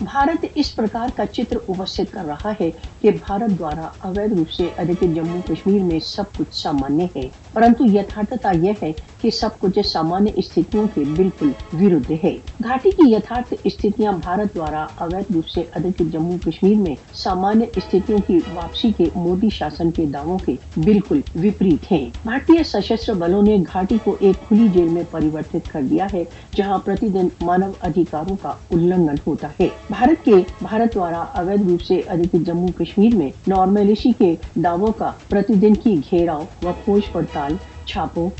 بھارت اس پرکار کا چتر اپستھت کر رہا ہے کہ بھارت دوارا اویدھ روپ سے ادھکت جموں کشمیر میں سب کچھ سامانیہ ہے۔ پرنتو یتھارتھتا یہ ہے کہ سب کچھ سامانیہ استھتیوں کے بالکل ورد ہے۔ گھاٹی کی یتھارتھ استھتیاں بھارت دوارا اویدھ روپ سے ادھکت جموں کشمیر میں سامانیہ استھتیوں کی واپسی کے مودی شاسن کے دعووں کے بالکل وپریت ہیں۔ بھارتیہ سشستر بلوں نے گھاٹی کو ایک کھلی جیل میں پریورتت کر دیا ہے، جہاں پرتی دن مانو ادھیکاروں کا النگن ہوتا ہے۔ بھارت کے بھارت دوارا اویدھ روپ سے ادھکت جموں کشمیر میں نارملیشی کے دعووں کا پرتی دن کی گھیراؤ و کھوج پڑتال چھاپوں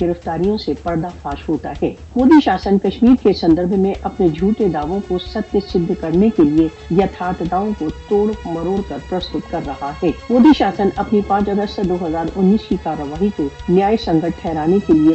گرفتاریوں سے پردہ فاش ہوتا ہے۔ مودی شاسن کشمیر کے سندرب میں اپنے جھوٹے دعووں کو ستیہ سدھ کرنے کے لیے یتھارتھتاؤں کو توڑ مروڑ کر پرستت کر رہا ہے۔ مودی شاسن اپنی پانچ اگست دو ہزار انیس کی کارروائی کو نیائے سنگت ٹھہرانے کے لیے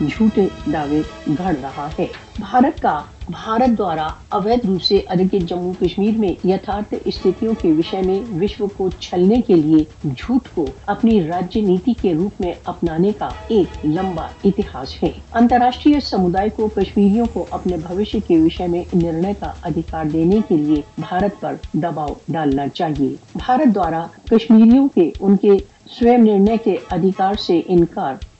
جھوٹے دعوے گھڑ رہا ہے۔ بھارت کا، بھارت دوارا اویدھ روپ سے ادھکت جموں کشمیر میں یتھارتھ استھتیوں کے وشے میں وشو کو چھلنے کے لیے جھوٹ کو اپنی راجیہ نیتی کے روپ میں اپنانے کا ایک لمبا اتہاس ہے۔ انترراشٹریہ سمودائے کو کشمیریوں کو اپنے بھوشیہ کے وشے میں نرنے کا ادھیکار دینے کے لیے بھارت پر دباؤ ڈالنا چاہیے۔ بھارت دوارا کشمیریوں کے ان کے سوئم نرنے کے ادھیکار سے انکار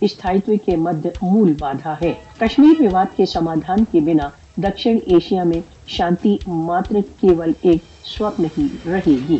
استھائیتو کے مدھ مول بادھا ہے۔ کشمیر وواد کے سمادھان کے بنا دکشن ایشیا میں شانتی ماتر کیول ایک سوپن ہی رہے گی۔